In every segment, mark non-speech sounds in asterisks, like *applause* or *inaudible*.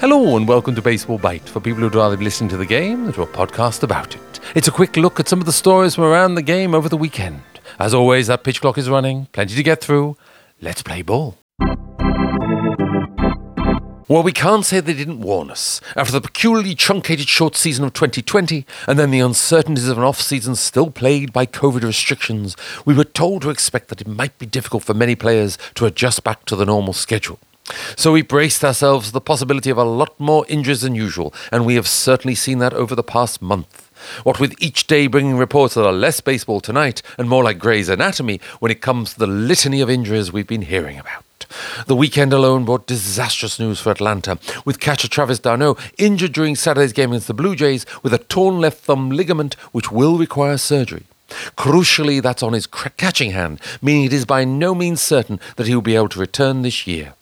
Hello and welcome to Baseball Bite for people who'd rather be listening to the game than to a podcast about it. It's a quick look at some of the stories from around the game over the weekend. As always, that pitch clock is running, plenty to get through. Let's play ball. Well, we can't say they didn't warn us. After the peculiarly truncated short season of 2020, and then the uncertainties of an off season still plagued by COVID restrictions, we were told to expect that it might be difficult for many players to adjust back to the normal schedule. So we braced ourselves for the possibility of a lot more injuries than usual, and we have certainly seen that over the past month. What with each day bringing reports that are less baseball tonight and more like Grey's Anatomy when it comes to the litany of injuries we've been hearing about. The weekend alone brought disastrous news for Atlanta, with catcher Travis d'Arnaud injured during Saturday's game against the Blue Jays with a torn left thumb ligament which will require surgery. Crucially, that's on his catching hand, meaning it is by no means certain that he will be able to return this year.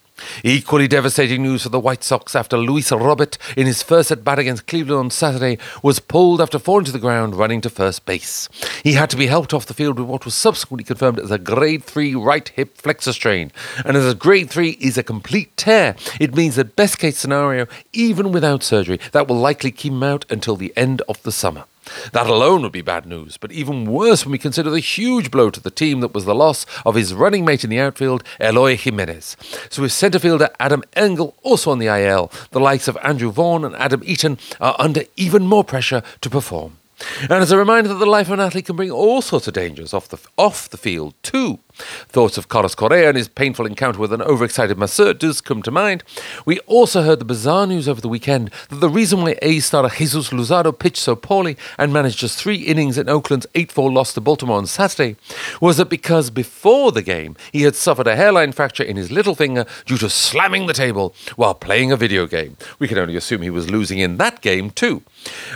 Equally devastating news for the White Sox after Luis Robert, in his first at bat against Cleveland on Saturday, was pulled after falling to the ground running to first base. He had to be helped off the field with what was subsequently confirmed as a grade 3 right hip flexor strain. And as a grade 3 is a complete tear, it means that best case scenario, even without surgery, that will likely keep him out until the end of the summer. That alone would be bad news, but even worse when we consider the huge blow to the team that was the loss of his running mate in the outfield, Eloy Jimenez. So with centre fielder Adam Engel also on the IL. The likes of Andrew Vaughn and Adam Eaton are under even more pressure to perform. And as a reminder that the life of an athlete can bring all sorts of dangers off the, off the field too. Thoughts of Carlos Correa and his painful encounter with an overexcited masseur does come to mind. We also heard the bizarre news over the weekend that the reason why A's starter Jesus Luzardo pitched so poorly and managed just three innings in Oakland's 8-4 loss to Baltimore on Saturday was that because before the game he had suffered a hairline fracture in his little finger due to slamming the table while playing a video game. We can only assume he was losing in that game too.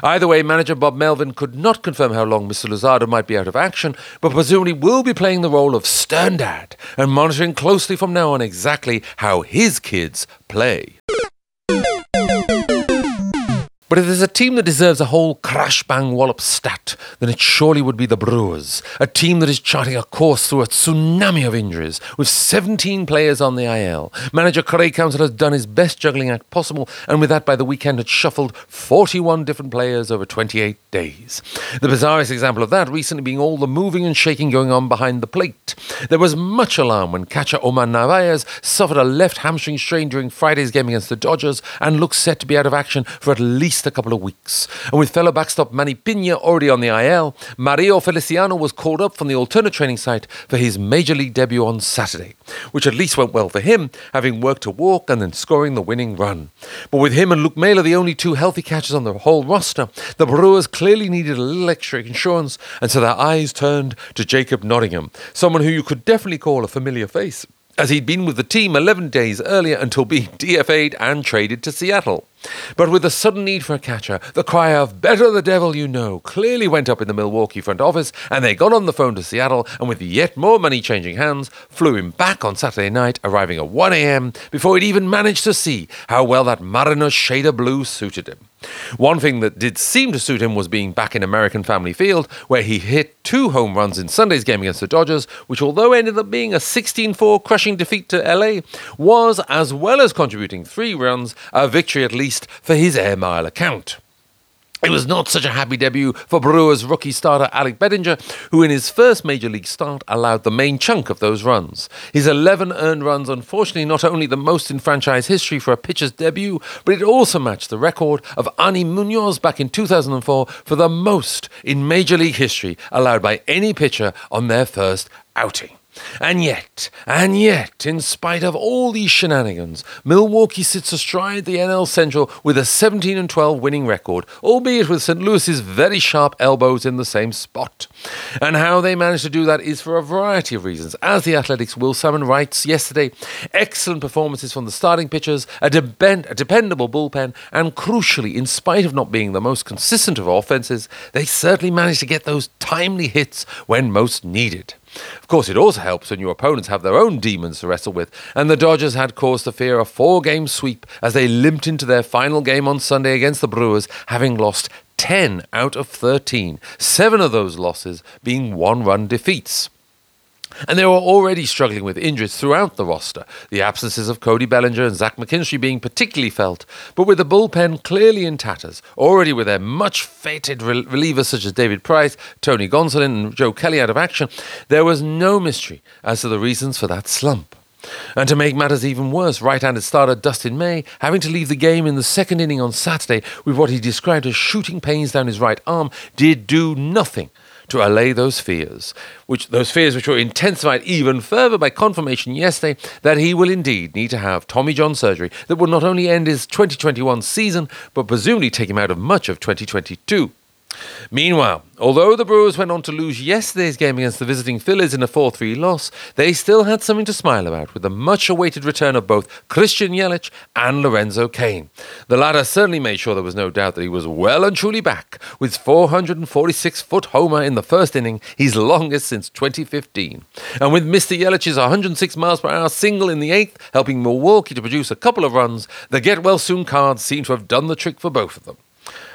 Either way, manager Bob Melvin could not confirm how long Mr. Luzardo might be out of action, but presumably will be playing the role of stern dad and monitoring closely from now on exactly how his kids play. But if there's a team that deserves a whole crash bang wallop stat, then it surely would be the Brewers, a team that is charting a course through a tsunami of injuries, with 17 players on the IL. Manager Craig Counsell has done his best juggling act possible, and with that by the weekend had shuffled 41 different players over 28 days. The bizarrest example of that recently being all the moving and shaking going on behind the plate. There was much alarm when catcher Omar Narvaez suffered a left hamstring strain during Friday's game against the Dodgers and looks set to be out of action for at least least a couple of weeks. And with fellow backstop Manny Pina already on the IL, Mario Feliciano was called up from the alternate training site for his major league debut on Saturday, which at least went well for him, having worked to walk and then scoring the winning run. But with him and Luke Maile the only two healthy catchers on the whole roster, the Brewers clearly needed a little extra insurance, and so their eyes turned to Jacob Nottingham, someone who you could definitely call a familiar face as he'd been with the team 11 days earlier until being *laughs* DFA'd and traded to Seattle. But with the sudden need for a catcher, the cry of better the devil you know clearly went up in the Milwaukee front office, and they got on the phone to Seattle and, with yet more money changing hands, flew him back on Saturday night, arriving at 1 a.m. before he'd even managed to see how well that Mariners shade of blue suited him. One thing that did seem to suit him was being back in American Family Field, where he hit two home runs in Sunday's game against the Dodgers, which, although ended up being a 16 4 crushing defeat to LA, was, as well as contributing three runs, a victory at least for his air mile account. It was not such a happy debut for Brewers rookie starter Alec Bettinger, who in his first major league start allowed the main chunk of those runs. His 11 earned runs, unfortunately, not only the most in franchise history for a pitcher's debut, but it also matched the record of Arnie Munoz back in 2004 for the most in major league history allowed by any pitcher on their first outing. And yet, and yet, in spite of all these shenanigans, Milwaukee sits astride the NL Central with a 17 and 12 winning record, albeit with St. Louis's very sharp elbows in the same spot. And how they managed to do that is for a variety of reasons. As the Athletic's Will Sammon writes yesterday, excellent performances from the starting pitchers, a, depend- a dependable bullpen, and crucially, in spite of not being the most consistent of offenses, they certainly managed to get those timely hits when most needed. Of course, it also helps when your opponents have their own demons to wrestle with, and the Dodgers had cause to fear a four game sweep as they limped into their final game on Sunday against the Brewers, having lost 10 out of 13, seven of those losses being one run defeats. And they were already struggling with injuries throughout the roster, the absences of Cody Bellinger and Zach McKinstry being particularly felt, but with the bullpen clearly in tatters, already with their much feted relievers such as David Price, Tony Gonsolin, and Joe Kelly out of action, there was no mystery as to the reasons for that slump. And to make matters even worse, right handed starter Dustin May, having to leave the game in the second inning on Saturday with what he described as shooting pains down his right arm, did do nothing to allay those fears, which those fears which were intensified even further by confirmation yesterday that he will indeed need to have Tommy John surgery that will not only end his 2021 season, but presumably take him out of much of 2022. Meanwhile, although the Brewers went on to lose yesterday's game against the visiting Phillies in a 4 3 loss, they still had something to smile about with the much awaited return of both Christian Yelich and Lorenzo Cain. The latter certainly made sure there was no doubt that he was well and truly back with 446 foot homer in the first inning, his longest since 2015. And with Mr. Yelich's 106 miles per hour single in the eighth, helping Milwaukee to produce a couple of runs, the get well soon cards seem to have done the trick for both of them.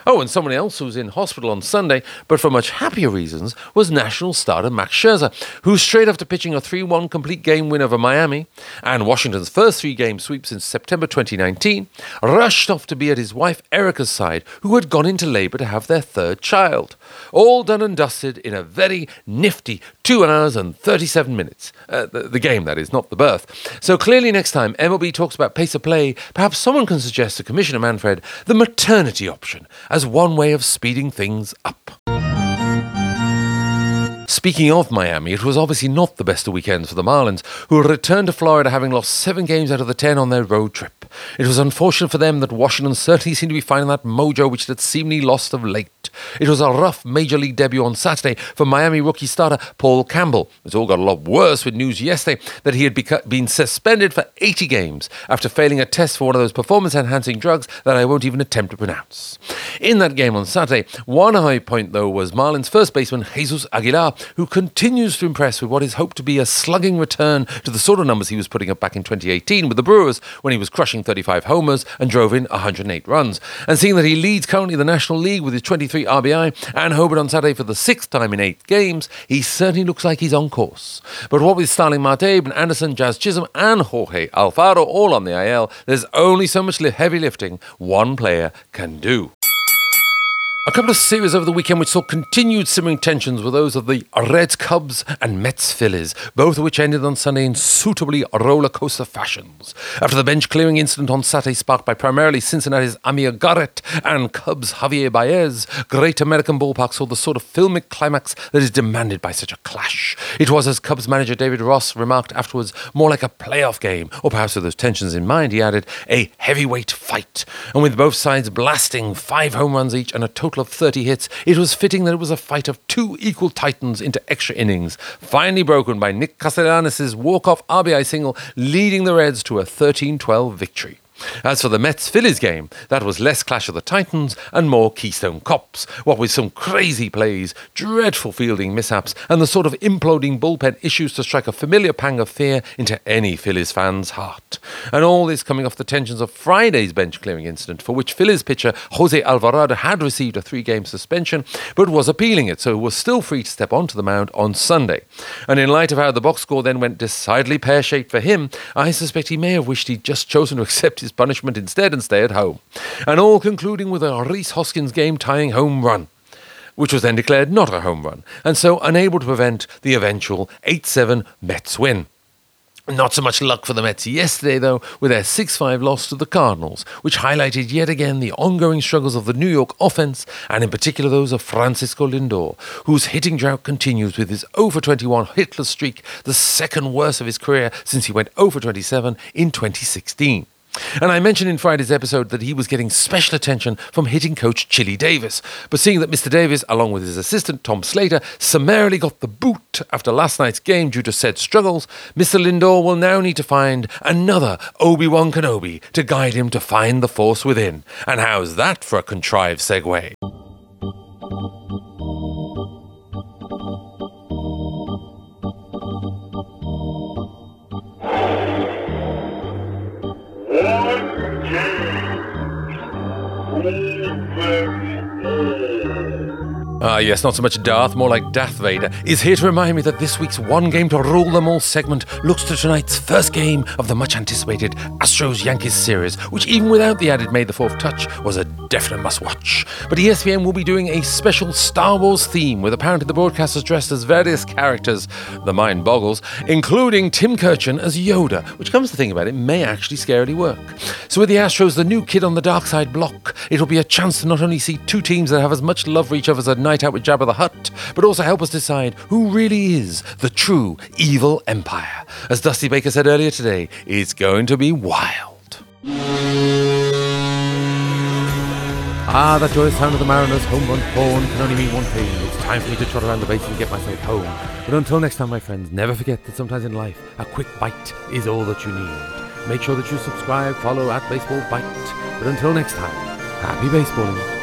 Oh, and someone else who was in hospital on Sunday, but for much happier reasons, was national starter Max Scherzer, who straight after pitching a 3 1 complete game win over Miami and Washington's first three game sweep since September 2019, rushed off to be at his wife Erica's side, who had gone into labour to have their third child. All done and dusted in a very nifty 2 hours and 37 minutes. Uh, the, the game, that is, not the birth. So clearly, next time MLB talks about pace of play, perhaps someone can suggest to Commissioner Manfred the maternity option as one way of speeding things up. Speaking of Miami, it was obviously not the best of weekends for the Marlins, who returned to Florida having lost seven games out of the ten on their road trip. It was unfortunate for them that Washington certainly seemed to be finding that mojo which it had seemingly lost of late. It was a rough major league debut on Saturday for Miami rookie starter Paul Campbell. It's all got a lot worse with news yesterday that he had been suspended for 80 games after failing a test for one of those performance enhancing drugs that I won't even attempt to pronounce. In that game on Saturday, one high point though was Marlins first baseman Jesus Aguilar, who continues to impress with what is hoped to be a slugging return to the sort of numbers he was putting up back in 2018 with the Brewers when he was crushing 35 homers and drove in 108 runs. And seeing that he leads currently the National League with his 23 RBI and homered on Saturday for the sixth time in eight games, he certainly looks like he's on course. But what with Starling Marte, and Anderson, Jazz Chisholm, and Jorge Alfaro all on the IL, there's only so much heavy lifting one player can do. A couple of series over the weekend which saw continued simmering tensions were those of the Reds Cubs and Mets Phillies, both of which ended on Sunday in suitably roller coaster fashions. After the bench clearing incident on Saturday sparked by primarily Cincinnati's Amir Garrett and Cubs' Javier Baez, Great American Ballpark saw the sort of filmic climax that is demanded by such a clash. It was, as Cubs manager David Ross remarked afterwards, more like a playoff game, or perhaps with those tensions in mind, he added, a heavyweight fight. And with both sides blasting five home runs each and a total total of 30 hits, it was fitting that it was a fight of two equal titans into extra innings, finally broken by Nick Castellanos' walk-off RBI single, leading the Reds to a 13-12 victory. As for the Mets Phillies game, that was less Clash of the Titans and more Keystone Cops, what with some crazy plays, dreadful fielding mishaps, and the sort of imploding bullpen issues to strike a familiar pang of fear into any Phillies fan's heart. And all this coming off the tensions of Friday's bench clearing incident, for which Phillies pitcher Jose Alvarado had received a three game suspension, but was appealing it, so was still free to step onto the mound on Sunday. And in light of how the box score then went decidedly pear shaped for him, I suspect he may have wished he'd just chosen to accept his his punishment instead and stay at home. And all concluding with a Rhys Hoskins game tying home run which was then declared not a home run, and so unable to prevent the eventual 8 7 Mets win. Not so much luck for the Mets yesterday, though, with their 6 5 loss to the Cardinals, which highlighted yet again the ongoing struggles of the New York offense, and in particular those of Francisco Lindor, whose hitting drought continues with his over 21 hitless streak, the second worst of his career since he went over 27 in 2016. And I mentioned in Friday's episode that he was getting special attention from hitting coach Chili Davis. But seeing that Mr. Davis, along with his assistant Tom Slater, summarily got the boot after last night's game due to said struggles, Mr. Lindor will now need to find another Obi Wan Kenobi to guide him to find the Force within. And how's that for a contrived segue? Ah, yes, not so much Darth, more like Darth Vader, is here to remind me that this week's One Game to Rule Them All segment looks to tonight's first game of the much anticipated Astros Yankees series, which, even without the added May the Fourth touch, was a definite must watch. But ESPN will be doing a special Star Wars theme with apparently the broadcasters dressed as various characters. The mind boggles, including Tim Kurkjian as Yoda, which comes to think about it, may actually scarily work. So, with the Astros, the new kid on the dark side block, it'll be a chance to not only see two teams that have as much love for each other as a night out with Jabba the Hutt, but also help us decide who really is the true evil empire. As Dusty Baker said earlier today, it's going to be wild. Ah, that joyous sound of the Mariners' home run horn can only mean one thing. It's time for me to trot around the base and get myself home. But until next time, my friends, never forget that sometimes in life, a quick bite is all that you need. Make sure that you subscribe, follow at Baseball Bite. But until next time, happy baseballing.